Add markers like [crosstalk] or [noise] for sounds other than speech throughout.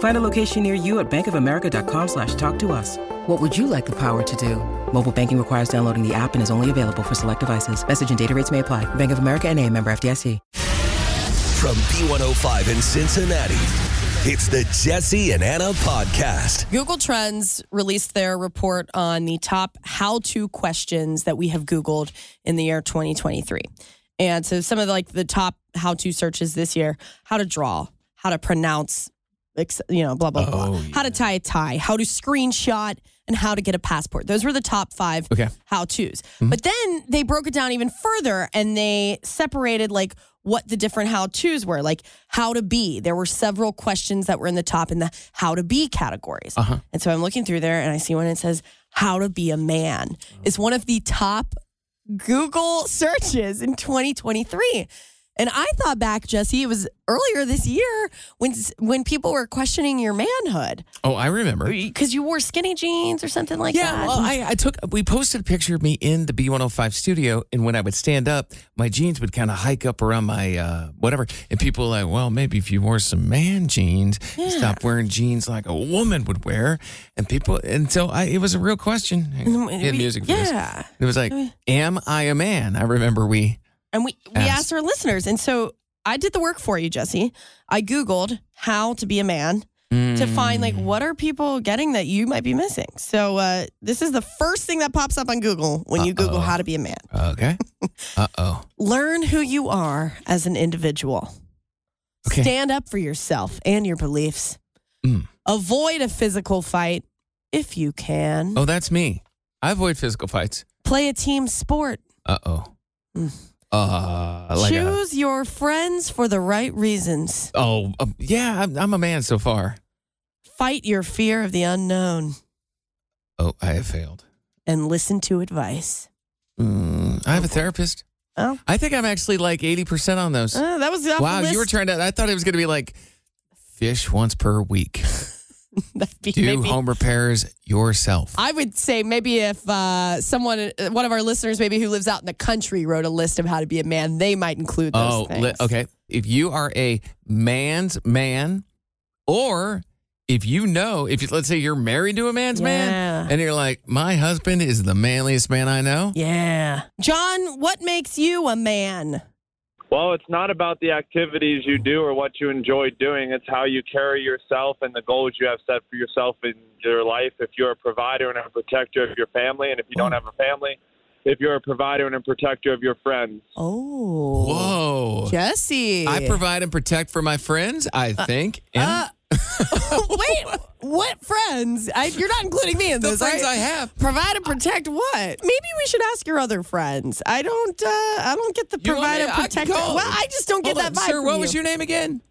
Find a location near you at bankofamerica.com slash talk to us. What would you like the power to do? Mobile banking requires downloading the app and is only available for select devices. Message and data rates may apply. Bank of America and a member FDIC. From B105 in Cincinnati, it's the Jesse and Anna podcast. Google Trends released their report on the top how to questions that we have Googled in the year 2023. And so some of the, like the top how to searches this year how to draw, how to pronounce, ex- you know, blah, blah, blah, Oh, how to tie a tie, how to screenshot, and how to get a passport. Those were the top five Okay. how to's. But then they broke it down even further and they separated like what the different how to's were, like how to be. There were several questions that were in the top in the how to be categories. Uh-huh. And so I'm looking through there and I see one that says how to be a man is one of the top Google searches in 2023. And I thought back, Jesse, it was earlier this year when when people were questioning your manhood Oh, I remember. because you wore skinny jeans or something like Yeah, that. well, I, I took. We posted a picture of me in the B105 studio, and when I would stand up, my jeans would kind of hike up around my uh, whatever, and people were like, "Well, maybe if you wore some man jeans, stop wearing jeans like a woman would wear." And people, and so I, it was a real question. had we- music for this. yeah. It was like, "Am I a man?" I remember we. And we, we Asked. asked our listeners. And so I did the work for you, Jesse. I Googled how to be a man to find like what are people getting that you might be missing. So uh, this is the first thing that pops up on Google when you Google how to be a man. Okay. [laughs] uh oh. Learn who you are as an individual. Okay. Stand up for yourself and your beliefs. Mm. Avoid a physical fight if you can. Oh, that's me. I avoid physical fights. Play a team sport. Uh oh. Mm. Uh, like a, Choose your friends for the right reasons. oh um, yeah, I'm, I'm a man so far. Fight your fear of the unknown Oh, I have failed. and listen to advice. Mm, I have a therapist. Oh. I think I'm actually like 80% on those. Uh, that was the wow, you were trying to, I thought it was going to be like fish once per week. [laughs] [laughs] That'd be Do maybe- home repairs yourself. I would say maybe if uh, someone, uh, one of our listeners, maybe who lives out in the country, wrote a list of how to be a man, they might include those oh, things. li- okay. If you are a man's man, or if you know, if you, let's say you're married to a man's Yeah. man, and you're like, my husband is the manliest man I know. Yeah. John, what makes you a man? Well, it's not about the activities you do or what you enjoy doing. It's how you carry yourself and the goals you have set for yourself in your life. If you're a provider and a protector of your family, and if you don't have a family, if you're a provider and a protector of your friends. Oh. Whoa. Jesse. I provide and protect for my friends, I think. and uh, [laughs] Wait, what friends? I, you're not including me in the this, friends right? I have. Provide and protect what? Maybe we should ask your other friends. I don't. Uh, I don't get the You provide and protect. call. Well, I just don't get Hold that vibe. Sir, from what you. was your name again?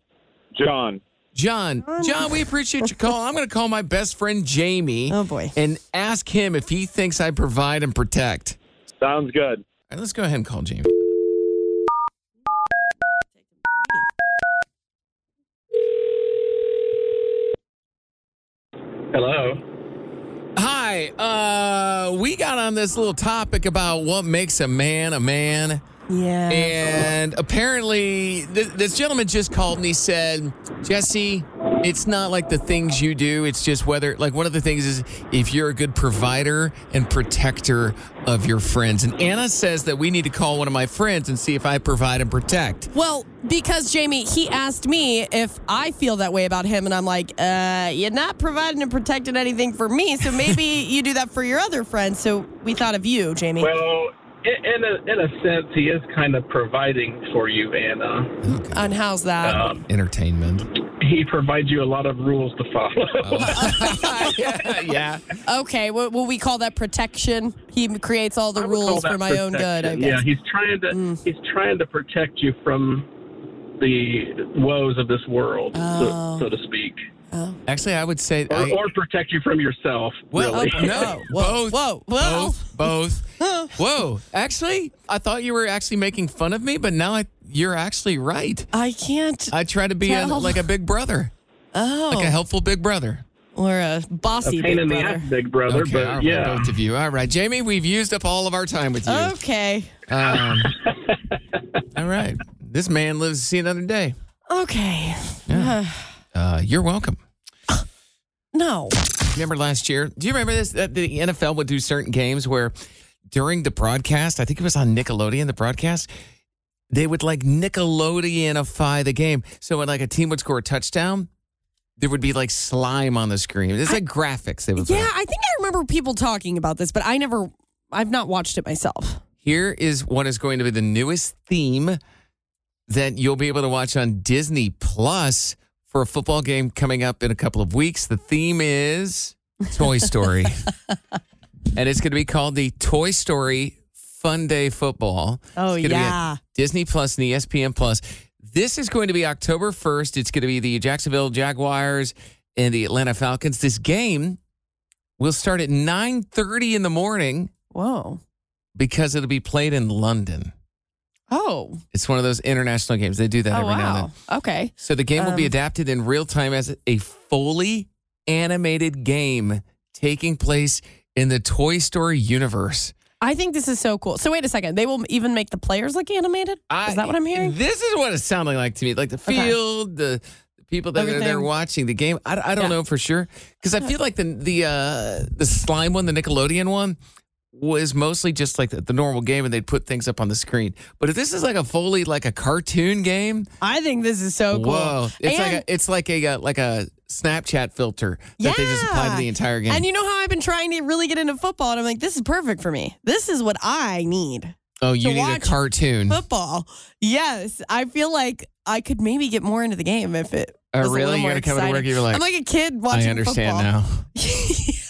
John. John. John, we appreciate your call. I'm going to call my best friend Jamie. Oh, boy. And ask him if he thinks I provide and protect. Sounds good. All right, let's go ahead and call Jamie. Hello. Hi. Uh, we got on this little topic about what makes a man a man. Yeah. And apparently, th- this gentleman just called and he said, Jesse, it's not like the things you do. It's just whether, like, one of the things is if you're a good provider and protector of your friends. And Anna says that we need to call one of my friends and see if I provide and protect. Well, because Jamie, he asked me if I feel that way about him, and I'm like, uh, you're not providing and protecting anything for me, so maybe [laughs] you do that for your other friends. So we thought of you, Jamie. Well, in, in a in a sense, he is kind of providing for you, Anna. And how's that? Um, Entertainment. he provides you a lot of rules to follow. yeah, [laughs] [laughs] yeah. okay, what will we call that protection? He creates all the I would call rules for my own good. I guess. Yeah, he's trying to Mm. he's trying to protect you from the woes of this world, Oh. so, so to speak, Actually, I would say or, I, or protect you from yourself. well, really. oh, no, [laughs] Whoa, both, whoa, whoa. both, both. Whoa! Actually, I thought you were actually making fun of me, but now I, you're actually right. I can't. I try to be a, like a big brother, oh, like a helpful big brother. or a a bossy pain big in the brother. ass, big brother. Okay, but all right, yeah, both of you. All right, Jamie, we've used up all of our time with you. Okay. Um, [laughs] all right, this man lives to see another day. Okay. Uh, you're welcome. [gasps] No. Remember last year? Do you remember this? That the NFL would do certain games where during the broadcast, I think it was on Nickelodeon, the broadcast, they would like Nickelodeonify the game. So when like a team would score a touchdown, there would be like slime on the screen. It's like graphics they would Yeah, up. I think I remember people talking about this, but I never. I've not watched it myself. Here is what is going to be the newest theme that you'll be able to watch on Disney Plus for a football game coming up in a couple of weeks. The theme is Toy Story. [laughs] and it's going to be called the Toy Story Fun Day Football. Oh, It's gonna be yeah. Disney Plus and ESPN Plus. This is going to be October 1st. It's going to be the Jacksonville Jaguars and the Atlanta Falcons. This game will start at 9:30 in the morning Whoa. because it'll be played in London. Oh. It's one of those international games. They do that Oh every now and wow. then. Okay. So the game will be Um, adapted in real time as a fully animated game taking place in the Toy Story universe. I think this is so cool. So wait a second. They will even make the players look animated. is that what I'm hearing? This is what it's sounding like to me. Like the field, the, the people that are there watching the game. I, I don't Yeah. know for sure because I feel like the the uh, the slime one, the Nickelodeon one, was mostly just like the, the normal game, and they'd put things up on the screen. But if this is like a fully like a cartoon game, I think this is so cool. whoa, it's like a, it's like a uh, like a Snapchat filter that they just apply to the entire game. And you know how I've been trying to really get into football, and I'm like, this is perfect for me. This is what I need. oh, you need a cartoon. Football. Yes, I feel like I could maybe get more into the game if it. Oh, really? little You're more gonna come to work, you're like, I'm like a kid watching. I understand football. now. [laughs] [laughs]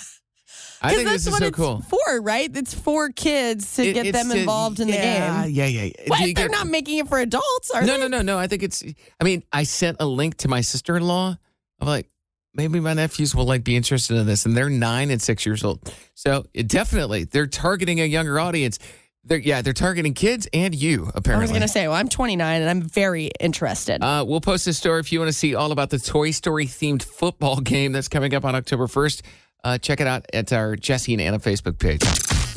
I think that's this is what so it's cool. for, right? It's for kids to It- get them to- involved in the game. Yeah, yeah, yeah. What? They're get- not making it for adults, are no, they? no, no, no. I think it's. I mean, I sent a link to my sister in law. I'm like, maybe my nephews will like be interested in this, and they're nine and six years old. So it definitely, they're targeting a younger audience. They're yeah, they're targeting kids and you. Apparently. I was going to say, well, I'm 29 and I'm very interested. Uh, we'll post this story if you want to see all about the Toy Story themed football [laughs] game that's coming up on October 1st. Uh, check it out at our Jesse and Anna Facebook page.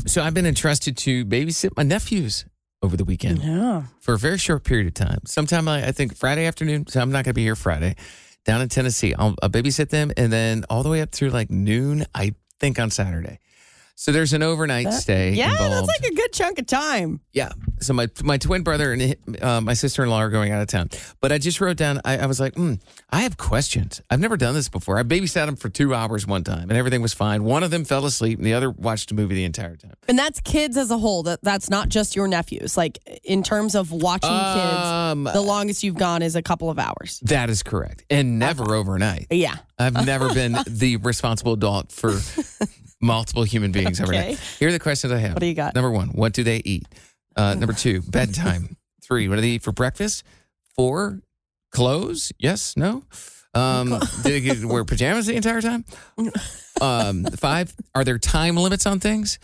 So I've been entrusted to babysit my nephews over the weekend yeah. for a very short period of time. Sometime I, I think Friday afternoon. So I'm not going to be here Friday. Down in Tennessee, I'll, I'll babysit them, and then all the way up through like noon. I think on Saturday. So there's an overnight stay. Yeah, involved. that's like a good chunk of time. Yeah. So my my twin brother and uh, my sister in law are going out of town. But I just wrote down. I, I was like, mm, I have questions. I've never done this before. I babysat them for two hours one time, and everything was fine. One of them fell asleep, and the other watched a movie the entire time. And that's kids as a whole. That that's not just your nephews. Like in terms of watching Um, kids, the longest you've gone is a couple of hours. That is correct, and never overnight. Yeah. I've never been [laughs] the responsible adult for multiple human beings Okay. Here are the questions I have. What do you got? Number one, what do they eat? Uh, [laughs] number two, bedtime. Three, what do they eat for breakfast? Four, clothes? Yes, no. Um, [laughs] do they wear pajamas the entire time? Um, five, are there time limits on things?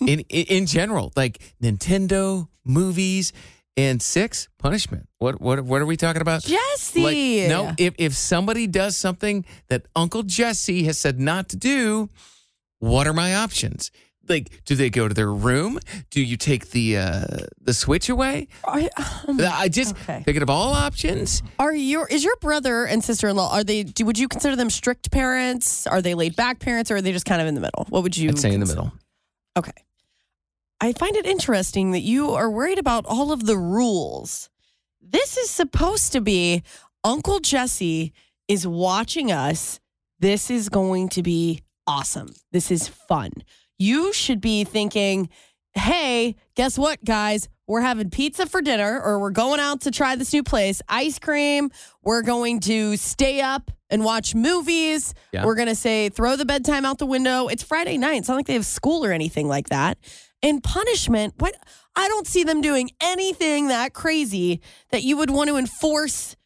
In, in in general, like Nintendo, movies, and six, punishment. What what what are we talking about? Jesse. Like, no, if if somebody does something that Uncle Jesse has said not to do, what are my options? Like, do they go to their room? Do you take the uh, the switch away? I, um, I just Okay. thinking of all options. are your is your brother and sister in law? Are they? Do, would you consider them strict parents? Are they laid back parents, or are they just kind of in the middle? What would you? I'd say in the middle. Okay. I find it interesting that you are worried about all of the rules. This is supposed to be Uncle Jesse is watching us. This is going to be awesome. This is fun. You should be thinking hey, guess what, guys? We're having pizza for dinner, or we're going out to try this new place, ice cream. We're going to stay up and watch movies. Yeah. We're going to say, throw the bedtime out the window. It's Friday night. It's not like they have school or anything like that. And punishment, what? I don't see them doing anything that crazy that you would want to enforce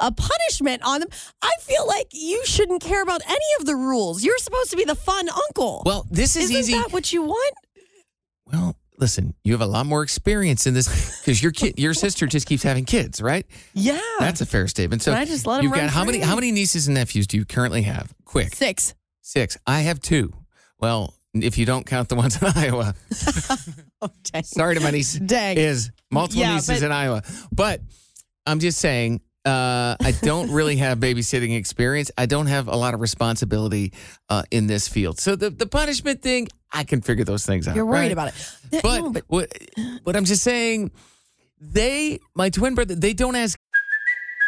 a punishment on them. I feel like you shouldn't care about any of the rules. You're supposed to be the fun uncle. Well, this is Isn't easy. that what you want? Well, listen, you have a lot more experience in this because your kid, your sister just keeps having kids, right? Yeah. That's a fair statement. So Can I just let you've run got how many how many nieces and nephews do you currently have? Quick, six. six. I have two. Well, if you don't count the ones in [laughs] Iowa, [laughs] Oh, dang. sorry to my niece. Dang. Is multiple Yeah, nieces but- in Iowa, but I'm just saying. Uh, I don't really have babysitting experience. I don't have a lot of responsibility uh, in this field. So the, the punishment thing, I can figure those things out. You're worried right? about it. But, no, but what what I'm just saying, they my twin brother they don't ask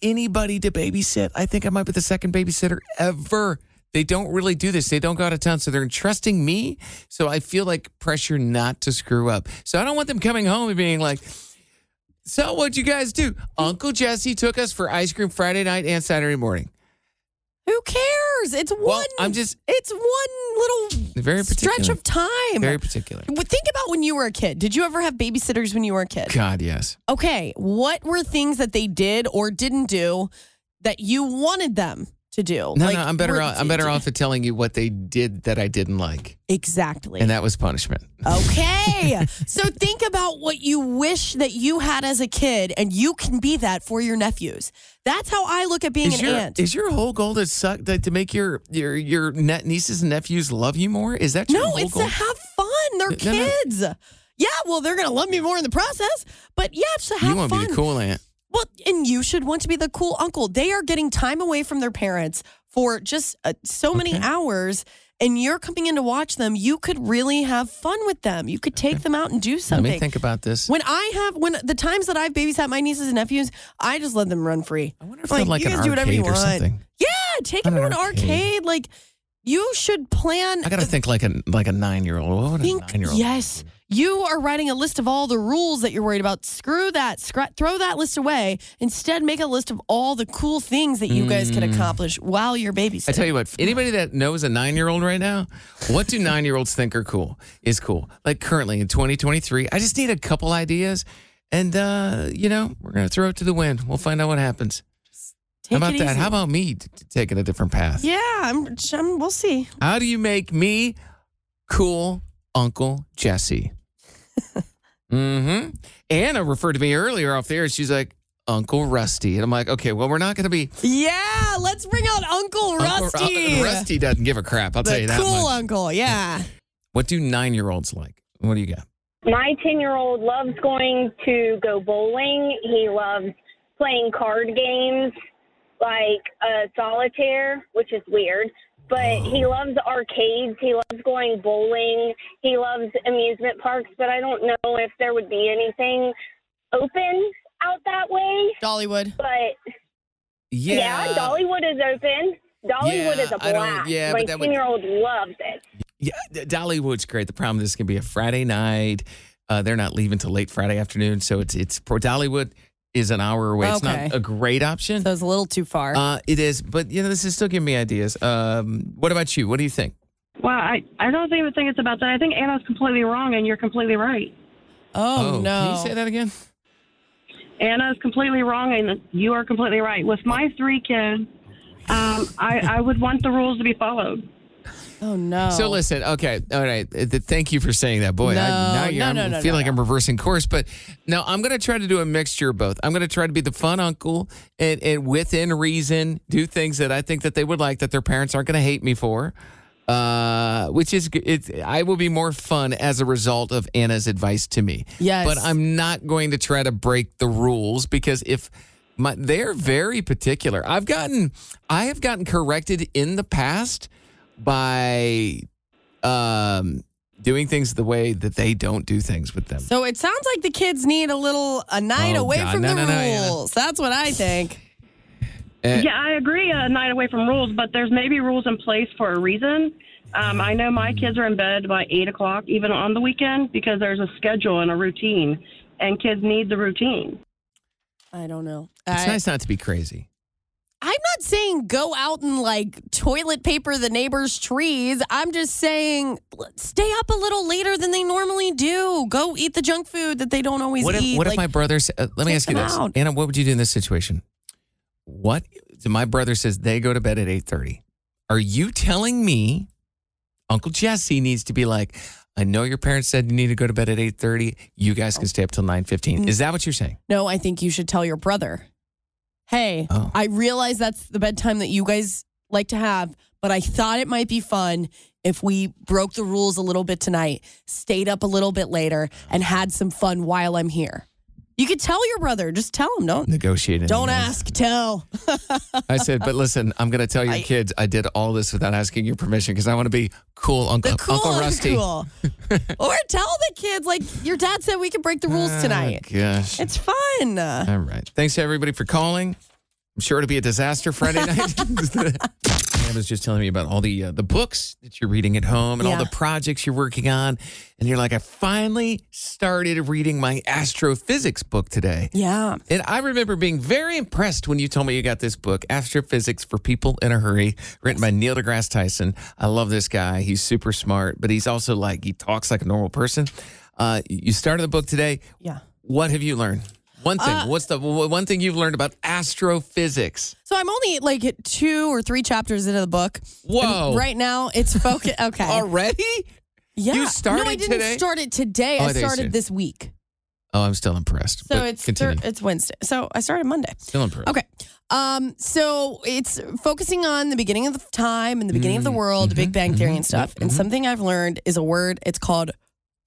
Anybody to babysit. I think I might be the second babysitter ever. They don't really do this. They don't go out of town, so they're entrusting me. So I feel like pressure not to screw up. So I don't want them coming home and being like, "So what'd you guys do?" Uncle Jesse took us for ice cream Friday night and Saturday morning. who cares? It's one. Well, I'm just It's one little very stretch of time. very particular. Think about when you were a kid. Did you ever have babysitters when you were a kid? God, yes. Okay, what were things that they did or didn't do that you wanted them to do? No, Like, no, I'm better. Off, I'm better off at telling you what they did that I didn't like, Exactly. and that was punishment. Okay. [laughs] so think about what you wish that you had as a kid, and you can be that for your nephews. That's how I look at being Is an your, aunt. is your whole goal to suck to make your your your net nieces and nephews love you more? Is that your no, it's goal? to have fun. They're No, no. kids. Yeah, well, they're gonna love me more in the process. But yeah, it's to have fun. you want to be the cool aunt. Well, and you should want to be the cool uncle. They are getting time away from their parents for just uh, so many Okay. hours, and you're coming in to watch them. You could really have fun with them. You could take them out and do something. Let me think about this. When I have when the times that I've babysat my nieces and nephews, I just let them run free. I wonder if like, they'd like you an guys do whatever you want. something. Yeah, take them to an arcade. arcade. Like you should plan. I got to think like a like a nine year old. What would a think nine year old? yes. You are writing a list of all the rules that you're worried about. Screw that. Scra- throw that list away. Instead, make a list of all the cool things that you guys can accomplish while you're babysitting. Mm. I tell you what, anybody that knows a nine year old right now, what do [laughs] nine year olds think are cool? Is cool. Like currently in 2023, I just need a couple ideas, and uh, you know we're gonna throw it to the wind. We'll find out what happens. Take How about that? How about me t- taking a different path? Yeah, I'm, I'm, we'll see. How do you make me cool Uncle Jesse? Mm-hmm. Anna referred to me earlier off there. She's like, Uncle Rusty. And I'm like, okay, well, we're not going to be. Yeah, let's bring out Uncle Rusty. Uncle, uh, Rusty doesn't give a crap. I'll the tell you that cool much. uncle. Yeah. [laughs] What do nine year olds like? What do you got? My 10 year old loves going to go bowling. He loves playing card games like uh, solitaire, which is weird. But he loves arcades. He loves going bowling. He loves amusement parks. But I don't know if there would be anything open out that way. Dollywood. But yeah, Dollywood is open. Dollywood Yeah, is a blast. yeah, My but that would- 10 year old loves it. Yeah, Dollywood's great. The problem is it's going to be a Friday night. Uh, they're not leaving till late Friday afternoon. So it's, it's pro Dollywood is an hour away. It's Okay. not a great option. So it's a little too far. Uh, it is, but you know, this is still giving me ideas. Um, what about you? What do you think? Well, I, I don't even think it's about that. I think Anna's completely wrong and you're completely right. oh, no. Can you say that again? Anna is completely wrong, and you are completely right. With my three kids, um, I, I would want the rules to be followed. Oh no. So listen, okay, all right. Thank you for saying that, boy. I, No, now you're, no, I'm- no, no, feel no, like I'm reversing course, but now I'm going to try to do a mixture of both. I'm going to try to be the fun uncle and, and within reason do things that I think that they would like that their parents aren't going to hate me for. Uh, which is it's I will be more fun as a result of Anna's advice to me. Yes. but I'm not going to try to break the rules because if my, they're very particular. I've gotten I have gotten corrected in the past by um doing things the way that they don't do things with them. So it sounds like the kids need a little a night Oh, away God. from No, the no, no, Anna. rules. That's what I think. [laughs] Eh, Yeah, I agree. A night away from rules, but there's maybe rules in place for a reason. Um, I know my kids are in bed by eight o'clock, even on the weekend, because there's a schedule and a routine, and kids need the routine. I don't know. It's I, nice not to be crazy. I'm not saying go out and like toilet paper the neighbor's trees. I'm just saying stay up a little later than they normally do. Go eat the junk food that they don't always What if, eat. what Like, if my brother? Uh, let me ask you this, out. Anna. What would you do in this situation? What? My brother says they go to bed at eight thirty. Are you telling me Uncle Jesse needs to be like? I know your parents said you need to go to bed at eight thirty. You guys can stay up till nine Mm. Is that what you're saying? No, I think you should tell your brother. Hey, Oh. I realize that's the bedtime that you guys like to have, but I thought it might be fun if we broke the rules a little bit tonight, stayed up a little bit later, and had some fun while I'm here. You could tell your brother. Just tell him. Don't negotiate. don't ask. Tell. [laughs] I said, but listen, I'm going to tell your I- kids I did all this without asking your permission because I want to be cool, Uncle cool Uncle Rusty. cool. [laughs] or tell the kids like your dad said we could break the rules Oh, tonight. gosh. It's fun. All right. Thanks to everybody for calling. I'm sure it'll be a disaster Friday [laughs] night. Was just telling me about all the uh, the books that you're reading at home and all the projects you're working on, and you're like, I finally started reading my astrophysics book today. Yeah. And I remember being very impressed when you told me you got this book, Astrophysics for People in a Hurry, written by Neil deGrasse Tyson. I love this guy. He's super smart, but he's also like, he talks like a normal person. Uh, you started the book today. Yeah. What have you learned? One thing. Uh, What's the one thing you've learned about astrophysics? So I'm only like two or three chapters into the book. Whoa. Right now it's focused. [laughs] Okay. Already? Yeah. You started No, I didn't today? start it today. Oh, I I started this week. Oh, I'm still impressed. So but it's thir- it's Wednesday. So I started Monday. still impressed. Okay. Um, so it's focusing on the beginning of the time and the beginning of the world, the Big Bang Theory and stuff. And something I've learned is a word. It's called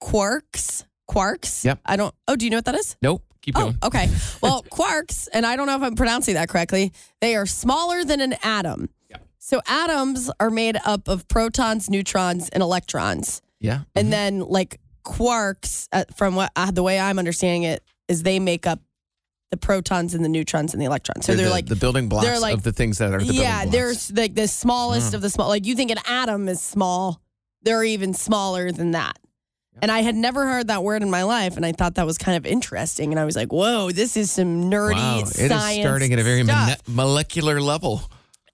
quarks. Quarks. Yep. I don't. Oh, do you know what that is? Nope. Keep Oh, okay. Well, [laughs] quarks, and I don't know if I'm pronouncing that correctly. They are smaller than an atom. Yeah. So atoms are made up of protons, neutrons, and electrons. Yeah. And then like quarks, uh, from what uh, the way I'm understanding it, is they make up the protons and the neutrons and the electrons. So They're they're, the- like the building blocks they're like- of the things that are the building blocks. yeah, they're like the smallest Mm. of the small. Like you think an atom is small, they're even smaller than that. And I had never heard that word in my life, and I thought that was kind of interesting. And I was like, "Whoa, this is some nerdy Wow, it science." is starting at a very stuff. molecular level.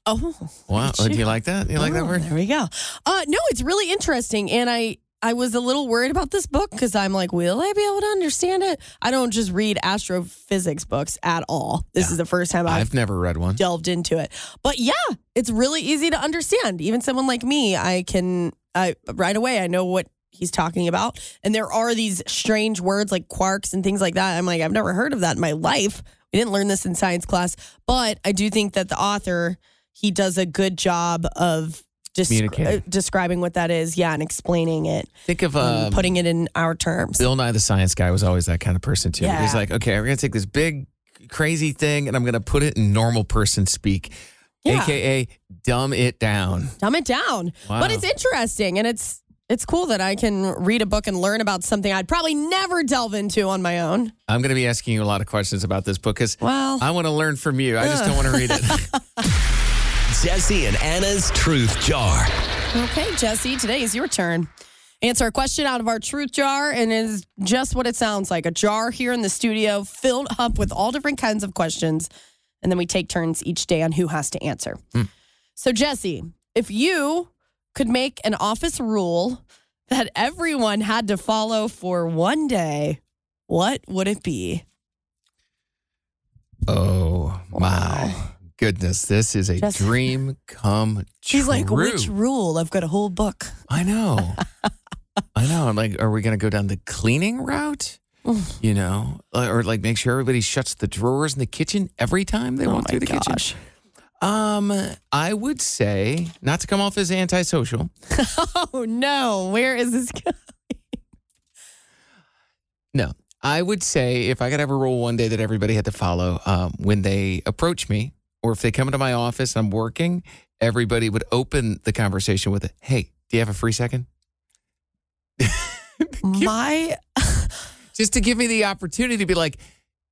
oh, Wow. Oh, do you like that? You like that Oh, word? There we go. Uh, no, it's really interesting, and I I was a little worried about this book because I'm like, will I be able to understand it? I don't just read astrophysics books at all. This is the first time I've, I've never read one. delved into it, but yeah, it's really easy to understand. Even someone like me, I can I right away I know what he's talking about, and there are these strange words like quarks and things like that. I'm like, I've never heard of that in my life. We didn't learn this in science class, but I do think that the author he does a good job of descri- uh, describing what that is, yeah, and explaining it, Think of um, putting it in our terms. Bill Nye the Science Guy was always that kind of person too. Yeah. He's like, okay, we're gonna take this big, crazy thing, and I'm gonna put it in normal person speak, Yeah. aka dumb it down. Dumb it down, Wow. but it's interesting and it's it's cool that I can read a book and learn about something I'd probably never delve into on my own. I'm gonna be asking you a lot of questions about this book because Well, I want to learn from you. I just don't want to read it. [laughs] Jesse and Anna's Truth Jar. okay, Jesse, today is your turn. Answer a question out of our truth jar, and it is just what it sounds like a jar here in the studio filled up with all different kinds of questions. And then we take turns each day on who has to answer. Hmm. So, Jesse, if you could make an office rule that everyone had to follow for one day, what would it be? Oh my goodness, this is a Just- dream come true. She's like, which rule? I've got a whole book. I know. [laughs] I know. I'm like, are we going to go down the cleaning route? You know, or like make sure everybody shuts the drawers in the kitchen every time they Oh walk my through the kitchen. Um, I would say not to come off as antisocial. [laughs] Oh no, where is this going? No, I would say if I could have a rule one day that everybody had to follow, um, when they approach me or if they come into my office, I'm working, everybody would open the conversation with a, "Hey, do you have a free second? [laughs] My [laughs] Just to give me the opportunity to be like,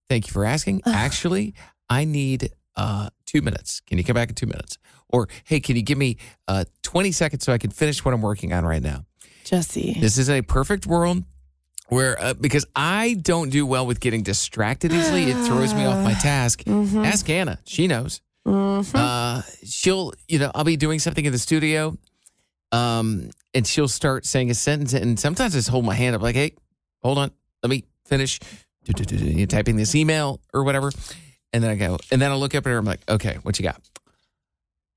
"Thank you for asking. Actually, I need uh, two minutes. Can you come back in two minutes?" Or, "Hey, can you give me uh, 20 seconds so I can finish what I'm working on right now?" Jesse. This is a perfect world where uh, because I don't do well with getting distracted easily, it throws me off my [gasps] task. Mm-hmm. Ask Anna; she knows. Uh, she'll, you know, I'll be doing something in the studio, um, and she'll start saying a sentence, and sometimes I just hold my hand up, like, "Hey, hold on, let me finish." Typing this email or whatever, and then I go, and then I look up at her. I'm like, "Okay, what you got?"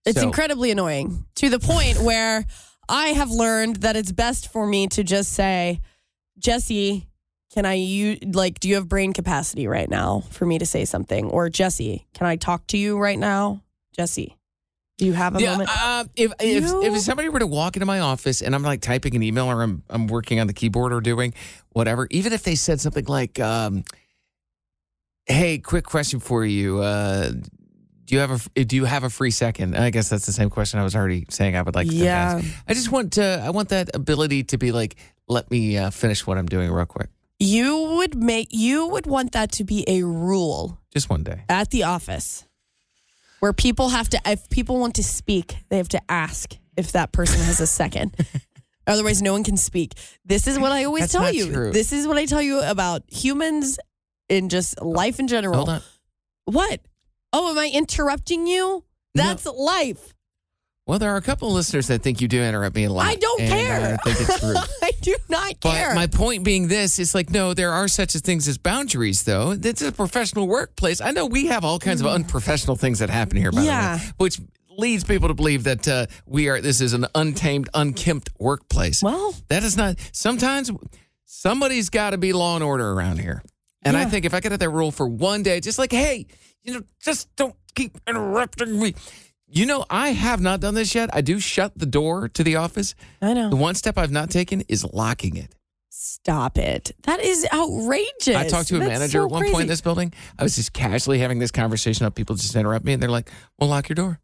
It's So- incredibly annoying to the point where I have learned that it's best for me to just say, Jesse, can I use like do you have brain capacity right now for me to say something? Or Jesse, can I talk to you right now? Jesse, do you have a yeah, moment? uh, if, if if somebody were to walk into my office and I'm like typing an email or I'm I'm working on the keyboard or doing whatever, even if they said something like, um, "Hey, quick question for you. Uh, do you have a do you have a free second? I guess that's the same question I was already saying I would like. them to Yeah. ask. I just want to. I want that ability to be like, let me uh, finish what I'm doing real quick, you would make you would want that to be a rule just one day. at the office where people have to if people want to speak they have to ask if that person has a second [laughs] otherwise no one can speak this is what i always That's tell you true. this is what i tell you about humans in just life in general Hold on. what oh am i interrupting you that's life Well, there are a couple of listeners that think you do interrupt me a lot. i don't and care I think it's rude. [laughs] i do not care But my point being this is like, no, there are such a things as boundaries, though. It's a professional workplace. I know we have all kinds of unprofessional things that happen here, by Mm. Yeah. the way, which leads people to believe that uh, we are. This is an untamed, unkempt workplace. well that is not. Sometimes somebody's got to be law and order around here, and I think if I could have that rule for one day, just like, hey, you know, just don't keep interrupting me. You know, I have not done this yet. I do shut the door to the office. i know The one step I've not taken is locking it. stop it that is outrageous I talked to a That's manager so at one crazy. point in this building. I was just casually having this conversation. Of people just interrupt me, and they're like, "Well, lock your door."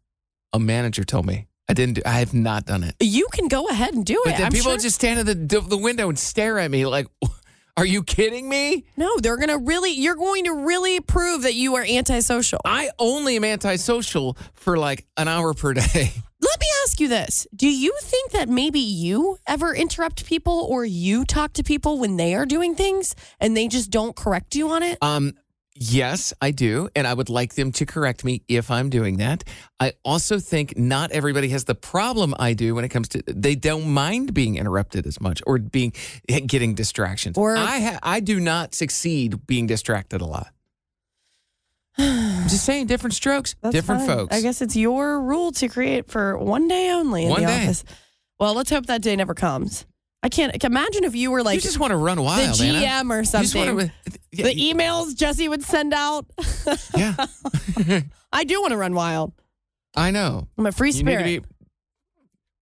A manager told me I didn't. Do, I have not done it. you can go ahead and do But it then I'm people sure. just stand at the the window and stare at me like, [laughs] "Are you kidding me?" No, they're going to really, you're going to really prove that you are antisocial. I only am antisocial for like an hour per day. [laughs] Let me ask you this. Do you think that maybe you ever interrupt people or you talk to people when they are doing things and they just don't correct you on it? Um, yes, I do, and I would like them to correct me if I'm doing that. I also think not everybody has the problem I do when it comes to they don't mind being interrupted as much or being getting distractions. Or- I ha- I do not succeed being distracted a lot. I'm just saying, different strokes, That's different fine. folks. I guess it's your rule to create for one day only in One the day. office. Well, let's hope that day never comes. I can't imagine if you were like you just want to run wild, the GM Anna. or You something. wanna- yeah, the emails Jesse would send out. yeah, [laughs] I do want to run wild. I know. I'm a free You need spirit. to be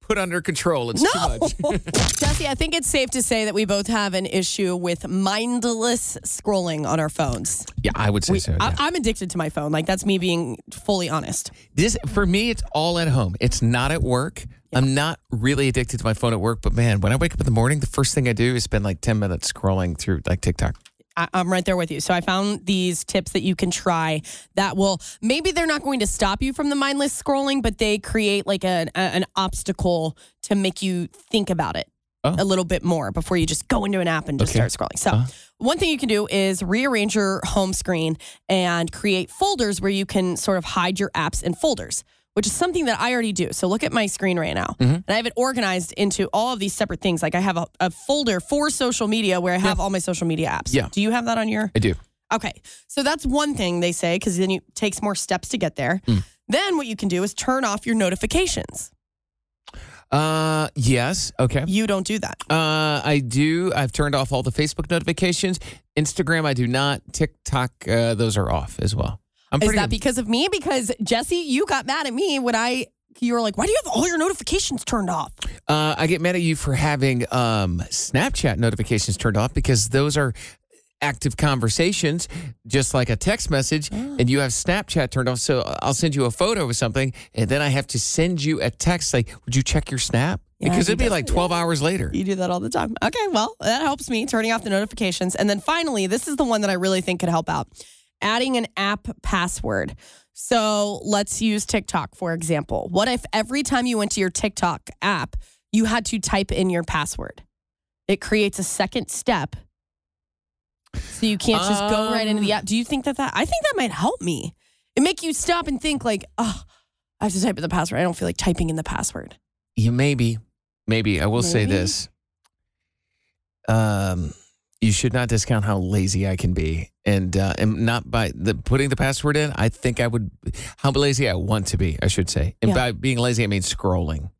put under control. It's No. too much. [laughs] Jesse, I think it's safe to say that we both have an issue with mindless scrolling on our phones. yeah, I would say We- so. I, yeah. I'm addicted to my phone. Like that's me being fully honest. This for me, it's all at home. It's not at work. I'm not really addicted to my phone at work, but man, when I wake up in the morning, the first thing I do is spend like 10 minutes scrolling through like TikTok. I, I'm right there with you. So I found these tips that you can try that will maybe they're not going to stop you from the mindless scrolling, but they create like an a- an obstacle to make you think about it. Oh. A little bit more before you just go into an app and just Okay. start scrolling. So, Uh-huh. one thing you can do is rearrange your home screen and create folders where you can sort of hide your apps in folders, which is something that I already do. So, look at my screen right now. Mm-hmm. And I have it organized into all of these separate things. Like I have a, a folder for social media where I have all my social media apps. Yeah. Do you have that on your? I do. Okay. So that's one thing they say because then it takes more steps to get there. Mm. Then what you can do is turn off your notifications. Uh, yes. Okay. You don't do that. Uh, I do. I've turned off all the Facebook notifications. Instagram, I do not. TikTok, uh, those are off as well. I'm Is pretty. that because of me? Because Jesse, you got mad at me when I you were like, "Why do you have all your notifications turned off?" uh, I get mad at you for having um, Snapchat notifications turned off because those are active conversations, just like a text message, Oh. and you have Snapchat turned off. So I'll send you a photo of something, and then I have to send you a text like, "Would you check your Snap?" Yeah, Because it'd be like it, 12 hours later. You do that all the time. Okay, well, that helps me turning off the notifications. And then finally, this is the one that I really think could help out adding an app password. So let's use TikTok, for example. What if every time you went to your TikTok app, you had to type in your password? It creates a second step. So you can't just go right into the Um, app. Do you think that that, I think that might help me. It make you stop and think like, oh, I have to type in the password. I don't feel like typing in the password. You maybe, maybe I will say this. Um, you should not discount how lazy I can be, and uh, and not by the putting the password in. I think I would how lazy I want to be. I should say, and Yeah. by being lazy, I mean scrolling.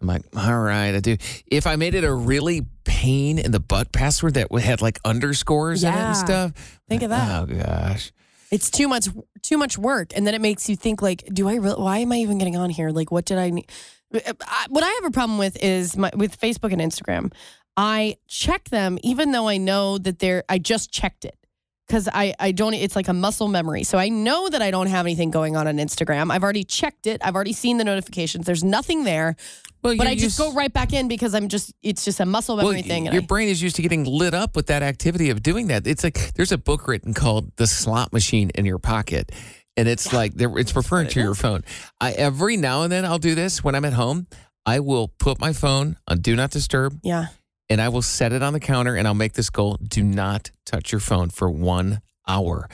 I'm like, all right, I do. If I made it a really pain in the butt password that had like underscores in it and stuff, Think of that. Oh gosh, it's too much too much work and then it makes you think like do i really why am i even getting on here like what did i need I, what i have a problem with is my, with facebook and instagram i check them even though i know that they're i just checked it because I, I don't it's like a muscle memory. So i know that i don't have anything going on on instagram. I've already checked it. I've already seen the notifications. There's nothing there. Well, but i just go right back in because i'm just it's just a muscle Well, memory thing your I, brain is used to getting lit up with that activity of doing that. It's like there's a book written called "The Slot Machine in Your Pocket," and it's like it's referring to your phone. I every now and then I'll do this when I'm at home. I will put my phone on Do Not Disturb, yeah and I will set it on the counter, and I'll make this goal: Do not touch your phone for one hour.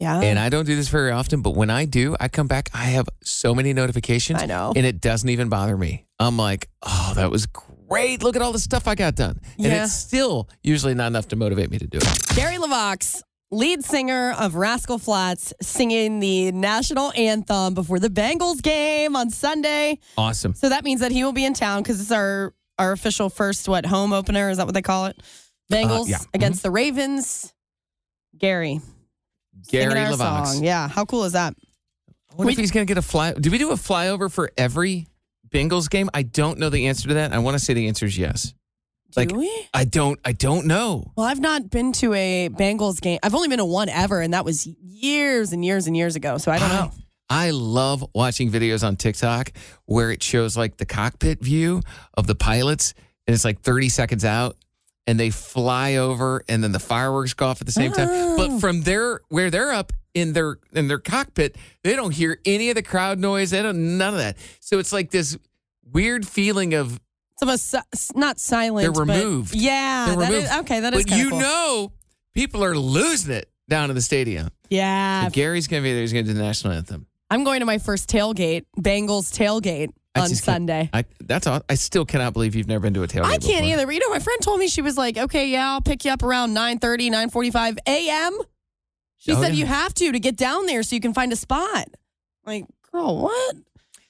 yeah And I don't do this very often, but when I do, I come back. I have so many notifications. I know. And it doesn't even bother me. I'm like, oh, that was great. Look at all the stuff I got done. And Yeah. it's still usually not enough to motivate me to do it. Gary LeVox, lead singer of Rascal Flatts, singing the national anthem before the Bengals game on Sunday. Awesome. So that means that he will be in town because it's our our official first what home opener is that what they call it? Bengals Uh, yeah. against the Ravens. Gary, Gary song. Yeah, how cool is that? I wonder if he's going to get a fly. Do we do a flyover for every Bengals game? I don't know the answer to that. I want to say the answer is yes. Like, Do we? I don't. I don't know. Well, I've not been to a Bengals game. I've only been to one ever, and that was years and years and years ago. So I don't know. I love watching videos on TikTok where it shows like the cockpit view of the pilots and it's like 30 seconds out and they fly over and then the fireworks go off at the same time. Oh. But from their where they're up in their in their cockpit, they don't hear any of the crowd noise. They don't none of that. So it's like this weird feeling of It's almost si- not silent. they're but- removed. yeah, They're that is- removed. okay. That is But you cool. know people are losing it down in the stadium. Yeah, So Gary's gonna be there, he's gonna do the national anthem. I'm going to my first tailgate, Bengals tailgate I on Sunday. I that's all. I still cannot believe you've never been to a tailgate. I can't before. either. But you know, my friend told me she was like, okay, yeah, I'll pick you up around 9.30, 9.45 a.m. She Oh, said yeah. you have to to get down there so you can find a spot. Like, girl, what?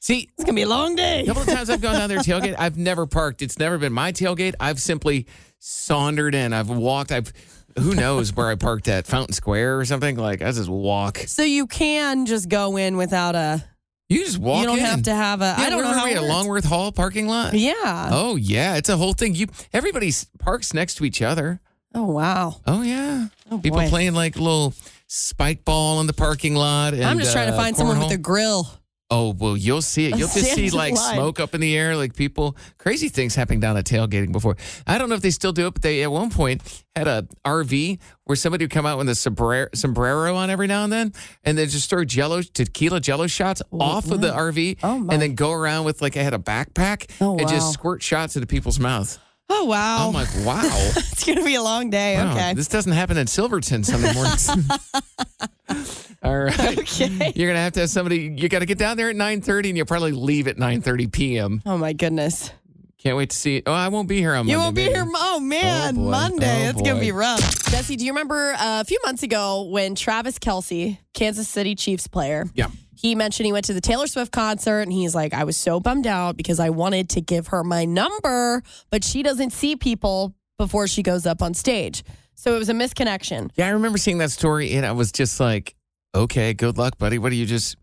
See, It's going to be a long day. A couple of times I've gone down there [laughs] tailgate. I've never parked. It's never been my tailgate. I've simply sauntered in. I've walked. I've who knows where I parked at Fountain Square or something. Like I just walk. So you can just go in without a, You just walk. you don't in. have to have a, Yeah, I don't know how we at. Longworth Hall parking lot. Yeah. Oh yeah, it's a whole thing. You everybody parks next to each other. Oh, wow. Oh yeah. Oh, People boy. playing like little spike ball in the parking lot. And, I'm just trying to uh, find someone with a grill. Oh well, you'll see it. You'll just see like line. smoke up in the air, like people crazy things happening down at tailgating before. I don't know if they still do it, but they at one point had a RV where somebody would come out with a sombrero, sombrero on every now and then, and then just throw Jello tequila Jello shots off of the RV, Oh, and then go around with like I had a backpack Oh, and wow. just squirt shots into people's mouth. Oh, wow. I'm like, [laughs] wow. it's going to be a long day. Wow, Okay. This doesn't happen in Silverton Sunday mornings. [laughs] [laughs] All right. [laughs] Okay. You're gonna have to have somebody. You got to get down there at 9:30, and you'll probably leave at 9:30 p.m. Oh, my goodness. Can't wait to see. Oh, I won't be here on Monday. You won't be here. Oh man, Oh. Monday. Oh, it's gonna be rough. Jesse, do you remember uh, a few months ago when Travis Kelce, Kansas City Chiefs player, Yeah. he mentioned he went to the Taylor Swift concert and he's like, I was so bummed out because I wanted to give her my number, but she doesn't see people before she goes up on stage. So it was a misconnection. Yeah, I remember seeing that story, and I was just like, "Okay, good luck, buddy. What are you just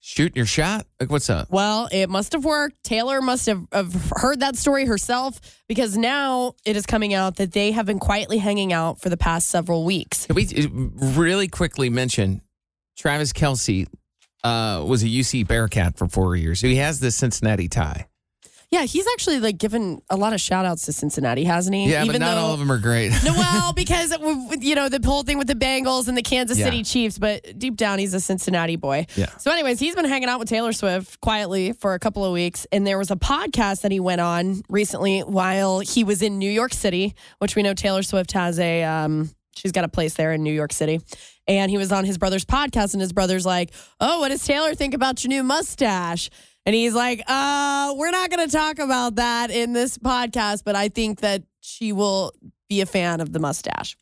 shooting your shot? Like, what's up?" Well, it must have worked. Taylor must have, have heard that story herself because now it is coming out that they have been quietly hanging out for the past several weeks. Can we uh, really quickly mention Travis Kelce uh, was a UC Bearcat for four years. He has this Cincinnati tie. Yeah, he's actually like given a lot of shout outs to Cincinnati, hasn't he? Yeah, but not all of them are great. [laughs] no, well, [laughs] because you know the whole thing with the Bengals and the Kansas Yeah. City Chiefs, but deep down he's a Cincinnati boy. Yeah. So, anyways, he's been hanging out with Taylor Swift quietly for a couple of weeks, and there was a podcast that he went on recently while he was in New York City, which we know Taylor Swift has a um, she's got a place there in New York City, and he was on his brother's podcast, and his brother's like, "Oh, what does Taylor think about your new mustache?" And he's like, uh, we're not going to talk about that in this podcast, but I think that she will be a fan of the mustache.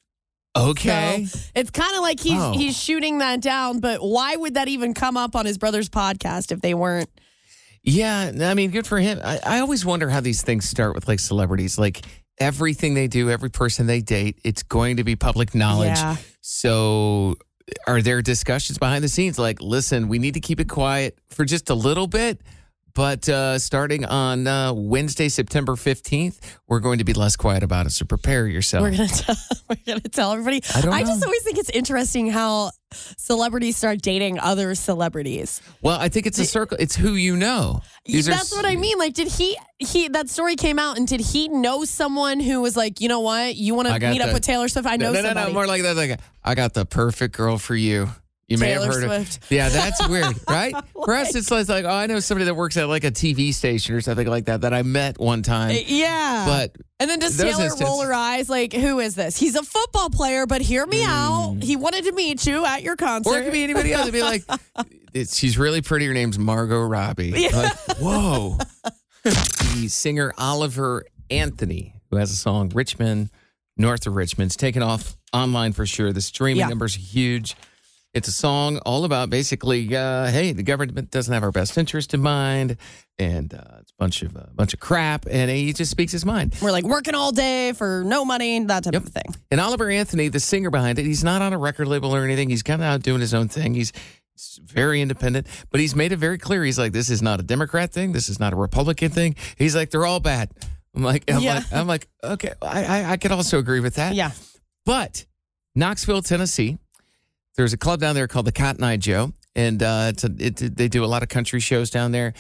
Okay. So it's kind of like he's Oh. he's shooting that down, but why would that even come up on his brother's podcast if they weren't? Yeah, I mean, good for him. I, I always wonder how these things start with like celebrities. Like everything they do, every person they date, it's going to be public knowledge. Yeah. So are there discussions behind the scenes like, listen, we need to keep it quiet for just a little bit? But uh, starting on uh, Wednesday, September 15th, we're going to be less quiet about it. So prepare yourself. We're gonna [laughs] tell, we're gonna tell everybody. I don't just know. always think it's interesting how celebrities start dating other celebrities. well, I think it's a circle. It's who you know. These are That's what I mean. Like, did he? He that story came out, and did he know someone who was like, you know what, you want to meet up with Taylor Swift? I know no, no, somebody. no, more like that. Like, I got the perfect girl for you. You may Taylor have heard Swift. of. Yeah, that's weird, [laughs] right? For us, it's like, oh, I know somebody that works at like a TV station or something like that that I met one time. yeah, But And then does Taylor instances- roll her eyes like, who is this? He's a football player, but hear me out. He wanted to meet you at your concert. Mm. Or it could be anybody else. It'd be like, [laughs] it's, she's really pretty. Her name's Margot Robbie. Yeah. Like, whoa. [laughs] the singer Oliver Anthony, who has a song Richmond, North of Richmond's taken off online for sure. The streaming Yeah. numbers are huge. It's a song all about basically, uh, hey, the government doesn't have our best interest in mind, and uh, it's a bunch of uh, bunch of crap. And he just speaks his mind. We're like working all day for no money, that type of thing. And Oliver Anthony, the singer behind it, he's not on a record label or anything. He's kind of out doing his own thing. He's he's very independent, but he's made it very clear. He's like, this is not a Democrat thing. This is not a Republican thing. He's like, they're all bad. I'm like, I'm Yeah. like, I'm like, okay, I, I, I could also agree with that. Yeah. But Knoxville, Tennessee, there's a club down there called the Cotton Eye Joe, and uh, it's a, it, they do a lot of country shows down there.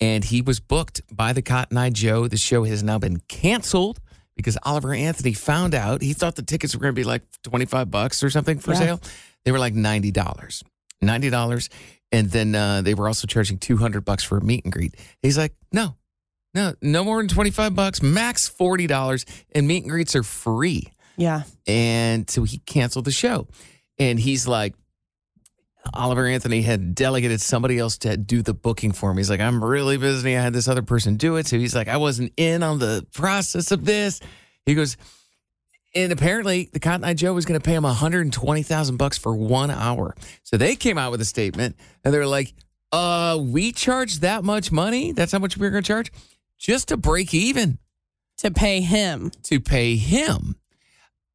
And he was booked by the Cotton Eye Joe. The show has now been canceled because Oliver Anthony found out. He thought the tickets were going to be like 25 bucks or something for Yeah. sale. They were like $90. $90. And then uh, they were also charging 200 bucks for a meet and greet. He's like, no, no, no more than 25 bucks, max $40. And meet and greets are free Yeah. and so he canceled the show. And he's like, Oliver Anthony had delegated somebody else to do the booking for him. He's like, I'm really busy. I had this other person do it. So he's like, I wasn't in on the process of this. He goes, and apparently the Cotton Eye Joe was going to pay him 120,000 bucks for one hour. So they came out with a statement and they were like, uh, we charge that much money. That's how much we're going to charge just to break even To pay him. to pay him.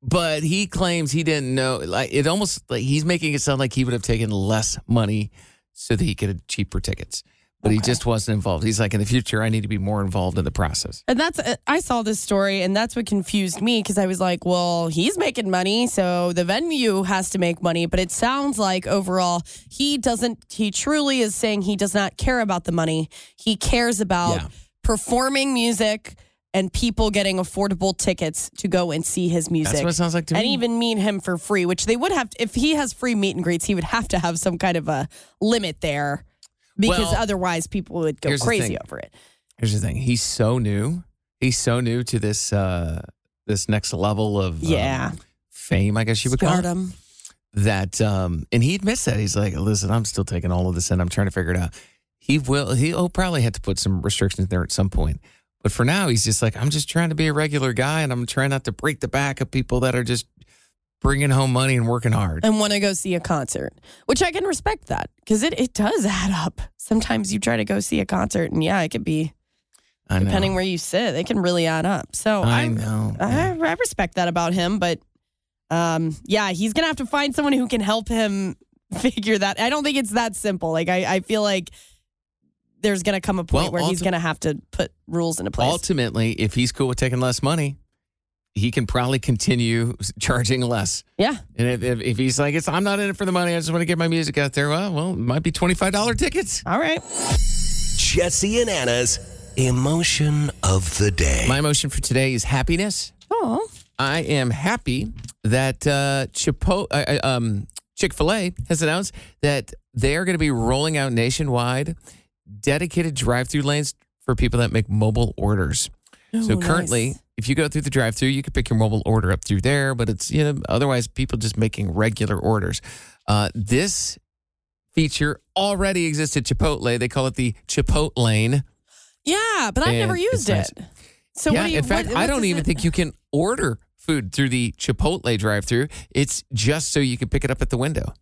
But he claims he didn't know. Like it almost like he's making it sound like he would have taken less money so that he could have cheaper tickets. But he just wasn't involved. He's like, in the future, I need to be more involved in the process. And that's, uh, I saw this story and that's what confused me because I was like, well, he's making money. So the venue has to make money. But it sounds like overall, he doesn't, he truly is saying he does not care about the money. He cares about Yeah. performing music and people getting affordable tickets to go and see his music. That's what it sounds like to and me. even meet him for free, which they would have, if he has free meet and greets, he would have to have some kind of a limit there because Well, otherwise people would go crazy over it. Here's the thing: he's so new. He's so new to this uh this next level of um, Yeah. fame. I guess you would call it. That um and he admits that he's like listen i'm still taking all of this in i'm trying to figure it out he will he'll probably have to put some restrictions there at some point But for now, he's just like, I'm just trying to be a regular guy and I'm trying not to break the back of people that are just bringing home money and working hard. and want to go see a concert, which I can respect that because it, it does add up. Sometimes you try to go see a concert, and yeah, it could be depending where you sit, it can really add up. So I I, know. I, I respect that about him, but um, yeah, he's gonna have to find someone who can help him [laughs] figure that. I don't think it's that simple. Like I, I feel like there's gonna come a point Well, where he's gonna have to put rules into place. Ultimately, if he's cool with taking less money, he can probably continue charging less. yeah, And if, if, if he's like, it's I'm not in it for the money, I just want to get my music out there. Well, well, it might be twenty five dollar tickets. all right. Jesse and Anna's emotion of the day. My emotion for today is happiness. Oh, I am happy that uh, Chipo- uh, uh, um, Chick Fil A has announced that they are going to be rolling out nationwide dedicated drive-through lanes for people that make mobile orders. so currently, nice. if you go through the drive-through, you can pick your mobile order up through there, but it's you know otherwise people just making regular orders. Uh, this feature already exists at Chipotle. They call it the Chipotle lane. yeah, but I've never used nice. it. So yeah, what do you, in fact, what- I don't even it- think you can order food through the Chipotle drive-through. It's just so you can pick it up at the window.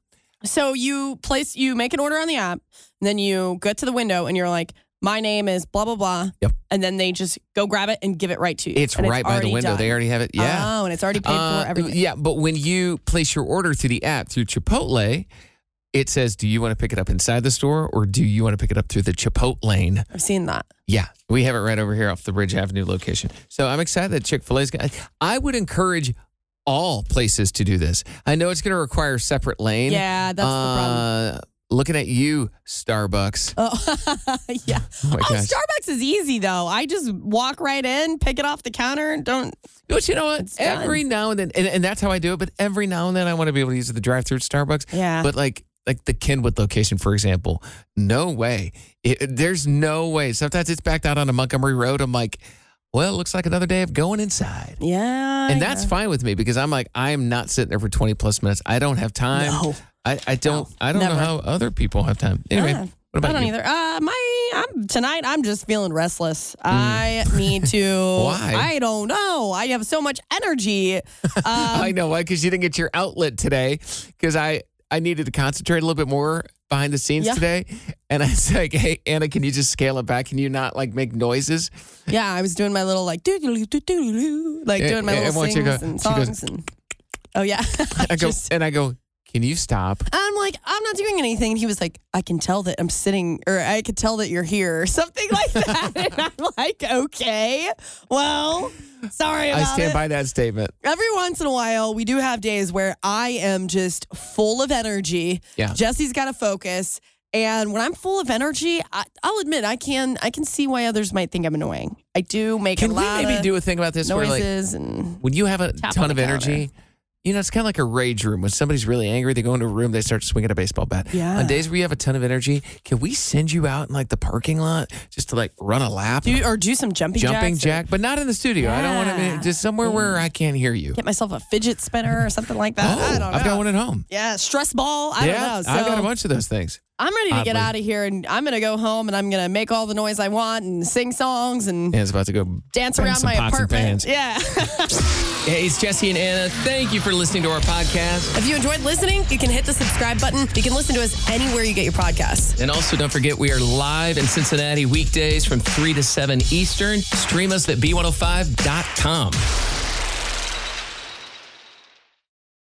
So you place, you make an order on the app, and then you get to the window, and you're like, "My name is blah blah blah." Yep. And then they just go grab it and give it right to you. It's And right by the window. done. They already have it. Yeah. Oh, and it's already paid Uh, for. Everything. Yeah, but when you place your order through the app through Chipotle, it says, "Do you want to pick it up inside the store or do you want to pick it up through the Chipotle lane?" I've seen that. Yeah, we have it right over here off the Bridge Avenue location. So I'm excited that Chick Fil A's. I would encourage all places to do this. I know it's going to require a separate lane. Yeah, that's the problem. Uh, Looking at you, Starbucks. Oh, [laughs] yeah. Oh oh. Starbucks is easy though. I just walk right in, pick it off the counter, and don't. But you know what? It's done. Every now and then, and, and that's how I do it. But every now and then, I want to be able to use the drive-through at Starbucks. Yeah. But like, like the Kenwood location, for example, no way. It, there's no way. Sometimes it's backed out on a Montgomery Road. I'm like, well, it looks like another day of going inside. Yeah. and that's yeah. fine with me because I'm like, I am not sitting there for 20 plus minutes. I don't have time. No. I, I don't. I don't never. know how other people have time. Anyway, Yeah. what about I don't you? either. Uh, my I'm tonight. I'm just feeling restless. I need to. [laughs] Mm. Why? I don't know. I have so much energy. [laughs] Um, I know why because you didn't get your outlet today because I I needed to concentrate a little bit more behind the scenes Yeah. today, and I was like, hey Anna, can you just scale it back? Can you not like make noises? yeah, I was doing my little like doo doo doo doo doo, like doing my little want sings go- and she goes- songs and. Oh yeah. [laughs] I go Just- and I go, can you stop? I'm like, I'm not doing anything. And he was like, I can tell that I'm sitting, or I could tell that you're here, or something [laughs] like that. and I'm like, okay, well, sorry about I stand it. by that statement. Every once in a while, we do have days where I am just full of energy. Yeah. Jesse's got to focus. And when I'm full of energy, I, I'll admit I can I can see why others might think I'm annoying. I do make Can a lot. Can we maybe of do a thing about this where like noises and when you have a ton of the energy, you know, it's kind of like a rage room. When somebody's really angry, they go into a room, they start swinging a baseball bat. Yeah. On days where you have a ton of energy, can we send you out in like the parking lot just to like run a lap? do or do some jumping Jumping jacks or jack, but not in the studio. I don't want Yeah. to just somewhere where mm. I can't hear you. Get myself a fidget spinner or something like that. I Oh, don't know. I've got one at home. Yeah, stress ball. I yeah, don't know. So I've got a bunch of those things. I'm ready to get out of here and I'm going to go home and I'm going to make all the noise I want and sing songs and it's about to go dance around my apartment. Yeah. [laughs] Hey, it's Jesse and Anna. Thank you for listening to our podcast. if you enjoyed listening, you can hit the subscribe button. You can listen to us anywhere you get your podcasts. And also, don't forget, we are live in Cincinnati weekdays from 3 to 7 Eastern. Stream us at b105.com.